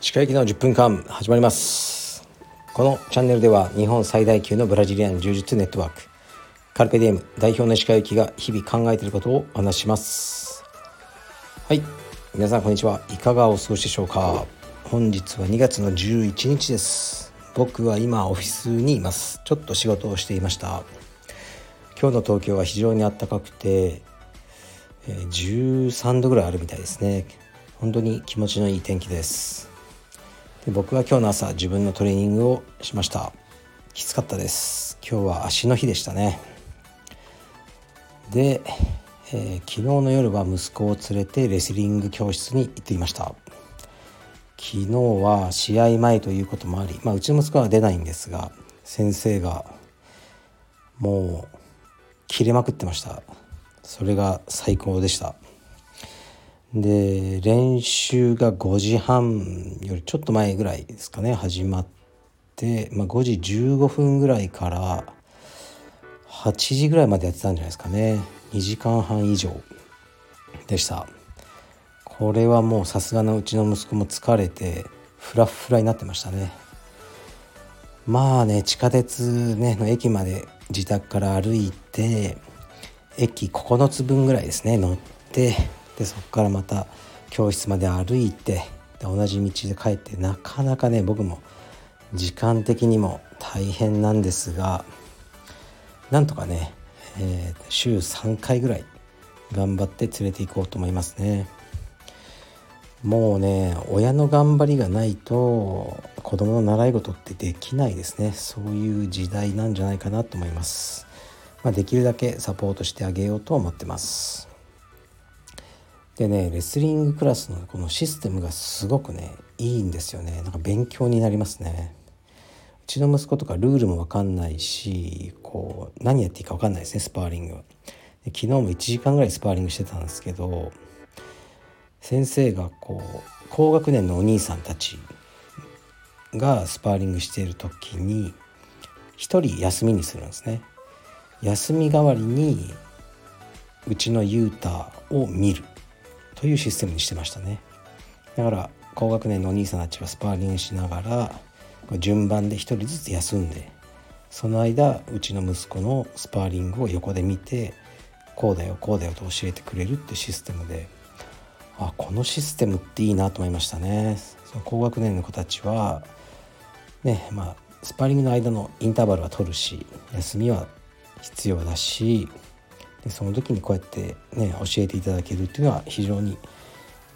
歯科行の10分間始まります。このチャンネルでは日本最大級のブラジリアン柔術ネットワークカルペディエム代表の石川行が日々考えていることをお話します。はい。皆さんこんにちはいかがお過ごしでしょうか。本日は2月の11日です。僕は今オフィスにいます。ちょっと仕事をしていました。今日の東京は非常に暖かくて13度ぐらいあるみたいですね。本当に気持ちのいい天気です。で僕は今日の朝自分のトレーニングをしました。きつかったです。今日は足の日でしたね。で、えー、昨日の夜は息子を連れてレスリング教室に行っていました。昨日は試合前ということもあり、まあ、うちの息子は出ないんですが先生がもう切れまくってました。それが最高でした。で練習が5時半よりちょっと前ぐらいですかね。始まって、まあ、5時15分ぐらいから8時ぐらいまでやってたんじゃないですかね。2時間半以上でした。これはもうさすがのうちの息子も疲れてフラッフラになってましたね。まあね地下鉄、ね、の駅まで自宅から歩いて駅9つ分ぐらいですね乗ってでそこからまた教室まで歩いてで同じ道で帰ってなかなかね僕も時間的にも大変なんですがなんとかね、えー、週3回ぐらい頑張って連れて行こうと思いますね。もうね親の頑張りがないと子供の習い事ってできないですね。そういう時代なんじゃないかなと思います、まあ、できるだけサポートしてあげようと思ってます。でねレスリングクラスのこのシステムがすごくねいいんですよね。なんか勉強になりますね。うちの息子とかルールも分かんないしこう何やっていいか分かんないですねスパーリングは。昨日も1時間ぐらいスパーリングしてたんですけど先生がこう高学年のお兄さんたちがスパーリングしている時に1人休みにするんですね。休み代わりにうちのユータを見るというシステムにしてましたね。だから高学年のお兄さんたちはスパーリングしながら順番で1人ずつ休んでその間うちの息子のスパーリングを横で見てこうだよこうだよと教えてくれるってシステムであこのシステムっていいなと思いましたね。その高学年の子たちはねまあスパーリングの間のインターバルは取るし休みは必要だしでその時にこうやってね教えていただけるっていうのは非常に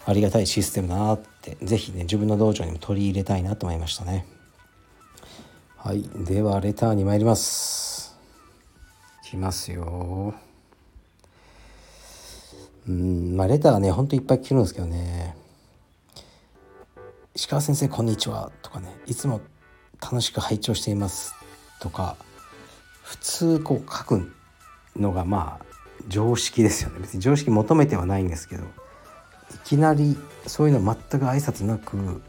ありがたいシステムだなって是非ね自分の道場にも取り入れたいなと思いましたね。はい。ではレターに参ります。いきますよ。うんまあレターはねほんといっぱい来るんですけどね「石川先生こんにちは」とかね「いつも楽しく拝聴しています」とか普通こう書くのがまあ常識ですよね。別に常識求めてはないんですけどいきなりそういうの全く挨拶なく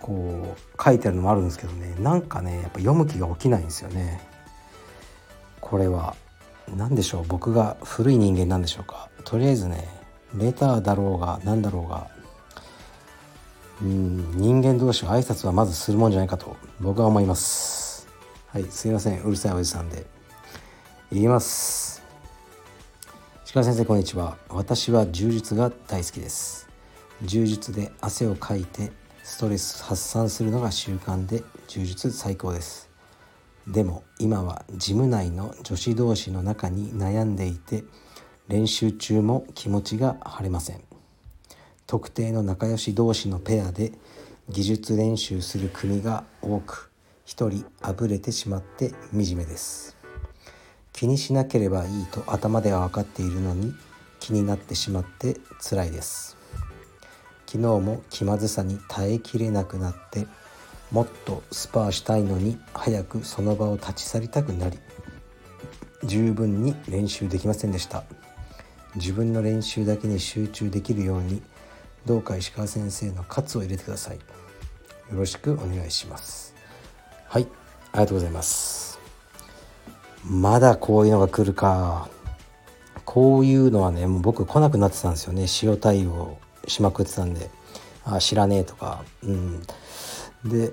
こう書いてあるのもあるんですけどね。なんかねやっぱ読む気が起きないんですよね。これは。何でしょう僕が古い人間なんでしょうか。とりあえずねレターだろうが何だろうがうん人間同士は挨拶はまずするもんじゃないかと僕は思います。はいすいません。うるさいおじさんで。言います。鹿先生こんにちは。私は柔術が大好きです。柔術で汗をかいてストレス発散するのが習慣で柔術最高です。でも今はジム内の女子同士の中に悩んでいて練習中も気持ちが晴れません。特定の仲良し同士のペアで技術練習する組が多く一人あぶれてしまって惨めです。気にしなければいいと頭では分かっているのに気になってしまって辛いです。昨日も気まずさに耐えきれなくなってもっとスパーしたいのに早くその場を立ち去りたくなり十分に練習できませんでした。自分の練習だけに集中できるようにどうか石川先生の喝を入れてください。よろしくお願いします。はいありがとうございます。まだこういうのが来るか。こういうのはねもう僕来なくなってたんですよね。塩対応しまくってたんで。あ知らねえとか。うん。で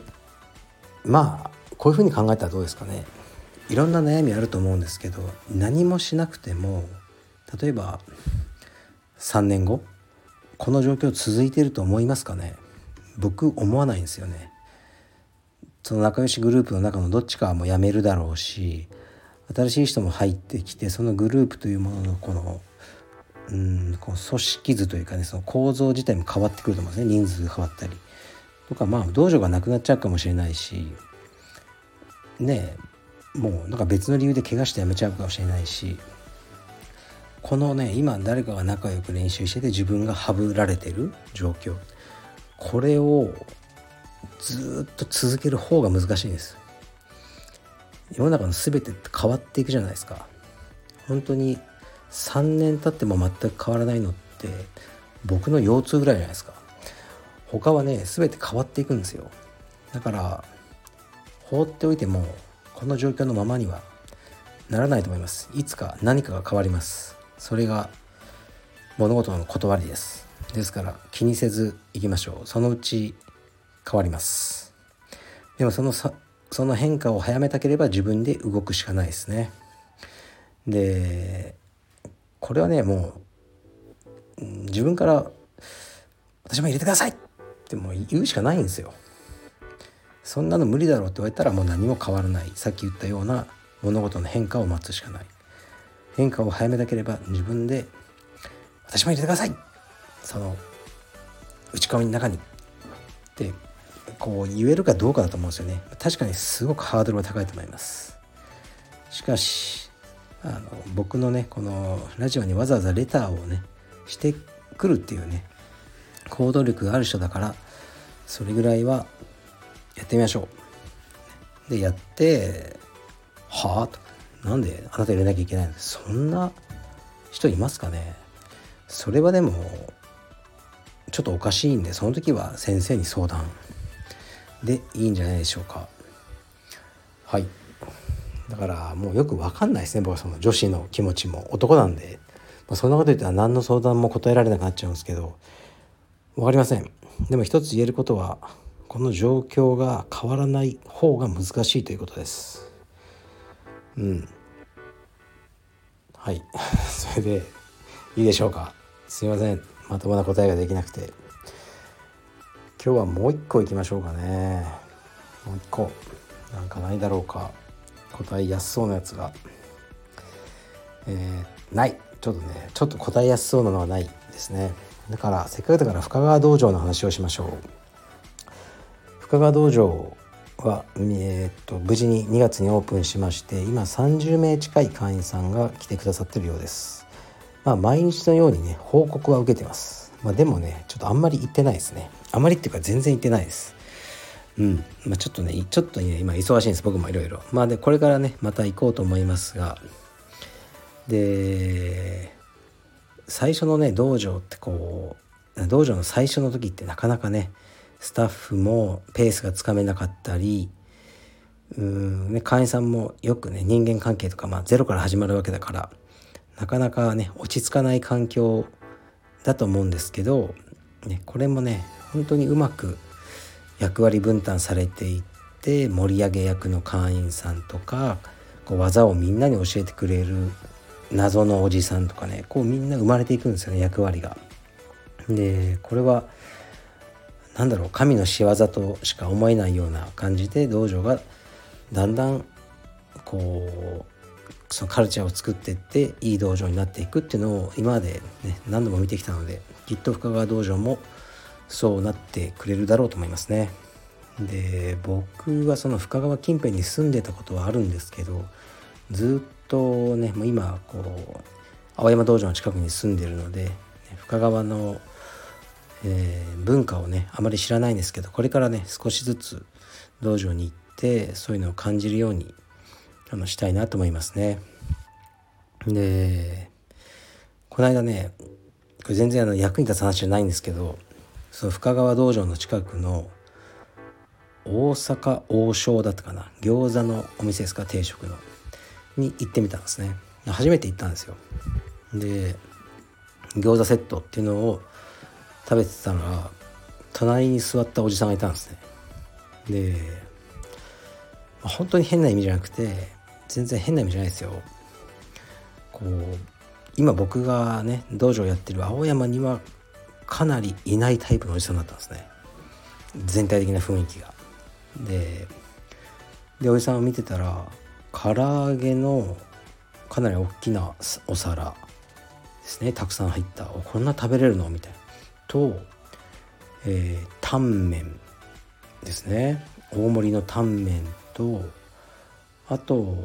まあこういうふうに考えたらどうですかね。いろんな悩みあると思うんですけど何もしなくても例えば3年後この状況続いてると思いますかね。僕思わないんですよね。その仲良しグループの中のどっちかはもう辞めるだろうし新しい人も入ってきてそのグループというもののこのうんこの組織図というかねその構造自体も変わってくると思うんですね。人数が変わったり。とかまあ道場がなくなっちゃうかもしれないしねもうなんか別の理由で怪我して辞めちゃうかもしれないしこのね今誰かが仲良く練習してて自分がはぶられてる状況これをずっと続ける方が難しいんです。世の中の全てって変わっていくじゃないですか。本当に3年経っても全く変わらないのって僕の腰痛ぐらいじゃないですか。他はね全て変わっていくんですよ。だから放っておいてもこの状況のままにはならないと思います。いつか何かが変わります。それが物事の断りです。ですから気にせずいきましょう。そのうち変わります。でもそのさその変化を早めたければ自分で動くしかないですね。でこれはねもう自分から「私も入れてください!」っても言うしかないんですよ。そんなの無理だろうって言われたらもう何も変わらない。さっき言ったような物事の変化を待つしかない。変化を早めたければ自分で「私も入れてください!」その内側の中にってこう言えるかどうかだと思うんですよね。確かにすごくハードルは高いと思います。しかしあの僕のねこのラジオにわざわざレターをねしてくるっていうね行動力がある人だからそれぐらいはやってみましょう。でやって「はあ?」と。なんであなた入れなきゃいけないの？そんな人いますかね？それはでもちょっとおかしいんでその時は先生に相談。でいいんじゃないでしょうか。はい。だからもうよく分かんないですね僕はその女子の気持ちも。男なんで、まあ、そんなこと言ったら何の相談も答えられなくなっちゃうんですけど。分かりません。でも一つ言えることはこの状況が変わらない方が難しいということです。うん。はい。それでいいでしょうか。すいません。まともな答えができなくて。今日はもう一個いきましょうかね。もう一個。なんかないだろうか。答えやすそうなやつが。えー、ない。ちょっとねちょっと答えやすそうなのはないですね。だからせっかくだから深川道場の話をしましょう。深川道場は、えー、っと無事に2月にオープンしまして今30名近い会員さんが来てくださってるようです。まあ毎日のようにね報告は受けてます。まあでもねちょっとあんまり行ってないですね。あまりっていうか全然行ってないです。うん。まあちょっとねちょっとね今忙しいんです。僕もいろいろ。まあでこれからねまた行こうと思いますが。で最初のね道場ってこう道場の最初の時ってなかなかねスタッフもペースがつかめなかったりうんね会員さんもよくね人間関係とか、まあ、ゼロから始まるわけだからなかなかね落ち着かない環境だと思うんですけど、ね、これもね本当にうまく役割分担されていって盛り上げ役の会員さんとかこう技をみんなに教えてくれる謎のおじさんとかねこうみんな生まれていくんですよね役割が。でこれは何だろう神の仕業としか思えないような感じで道場がだんだんこうそのカルチャーを作っていっていい道場になっていくっていうのを今まで、ね、何度も見てきたのできっと深川道場もそうなってくれるだろうと思いますね。で僕はその深川近辺に住んでたことはあるんですけどずっとねもう今こう青山道場の近くに住んでるので深川のえー、文化をねあまり知らないんですけどこれからね少しずつ道場に行ってそういうのを感じるようにあのしたいなと思いますね。でこの間ねこれ全然あの役に立つ話じゃないんですけどその深川道場の近くの大阪王将だったかな餃子のお店ですか定食のに行ってみたんですね。初めて行ったんですよ。で餃子セットっていうのを食べてたら隣に座ったおじさんがいたんですね。で、本当に変な意味じゃなくて全然変な意味じゃないですよ。こう今僕がね道場やってる青山にはかなりいないタイプのおじさんだったんですね。全体的な雰囲気が。ででおじさんを見てたら唐揚げのかなり大きなお皿ですね。たくさん入った。こんな食べれるの？みたいな。と、えー、タンメンですね。大盛りのタンメンとあと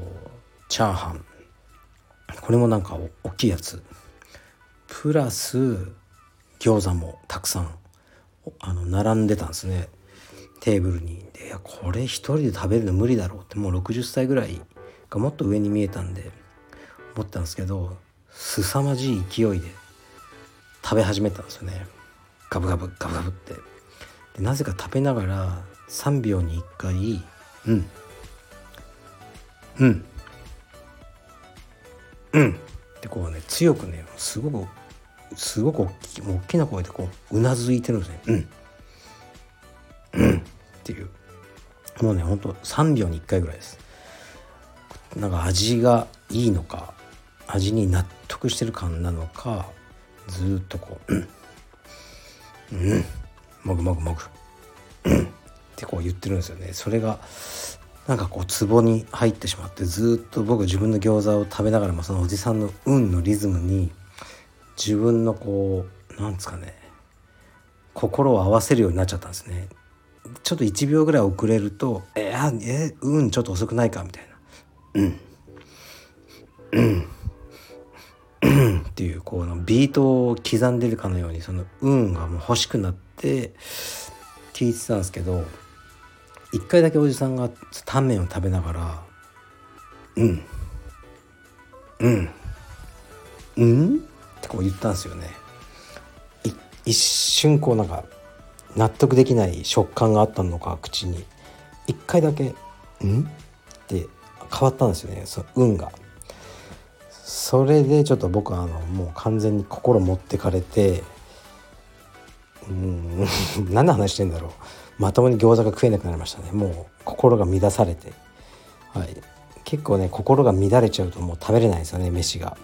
チャーハン。これもなんか大きいやつ。プラス餃子もたくさんあの並んでたんですね。テーブルに。でいやこれ一人で食べるの無理だろうって。もう60歳ぐらいがもっと上に見えたんで思ったんですけど凄まじい勢いで食べ始めたんですよね。ガブガブガブガブって。でなぜか食べながら3秒に1回「うん。うん。うん」ってこうね強くねすごくすごく大き大きな声でこううなずいてるんですね「うん」うん。っていう。もうねほんと3秒に1回ぐらいです。なんか味がいいのか味に納得してる感なのかずっとこう「うんうんもぐもぐもぐうん」ってこう言ってるんですよね。それがなんかこうツボに入ってしまってずっと僕自分の餃子を食べながらもそのおじさんの「運のリズムに自分のこうなんですかね心を合わせるようになっちゃったんですね。ちょっと1秒ぐらい遅れると「えー、えうんちょっと遅くないか」みたいな「うん。っていうこのビートを刻んでるかのようにその運がもう欲しくなって聞いてたんですけど一回だけおじさんがタンメンを食べながら「うん。うん。うん」ってこう言ったんですよね。一瞬こうなんか納得できない食感があったのか口に。一回だけ「ん?」って変わったんですよね。その運が。それでちょっと僕はあのもう完全に心持ってかれてうん 何の話してんだろう。まともに餃子が食えなくなりましたね。もう心が乱されて、はい、結構ね心が乱れちゃうともう食べれないんですよね飯が。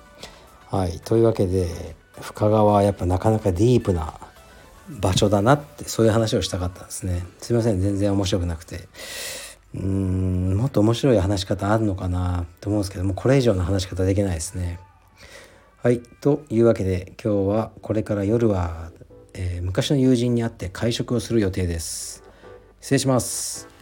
はい。というわけで深川はやっぱなかなかディープな場所だなってそういう話をしたかったんですね。すいません。全然面白くなくて。うーんもっと面白い話し方あるのかなと思うんですけどもこれ以上の話し方できないですね。はいというわけで今日はこれから夜は、えー、昔の友人に会って会食をする予定です。失礼します「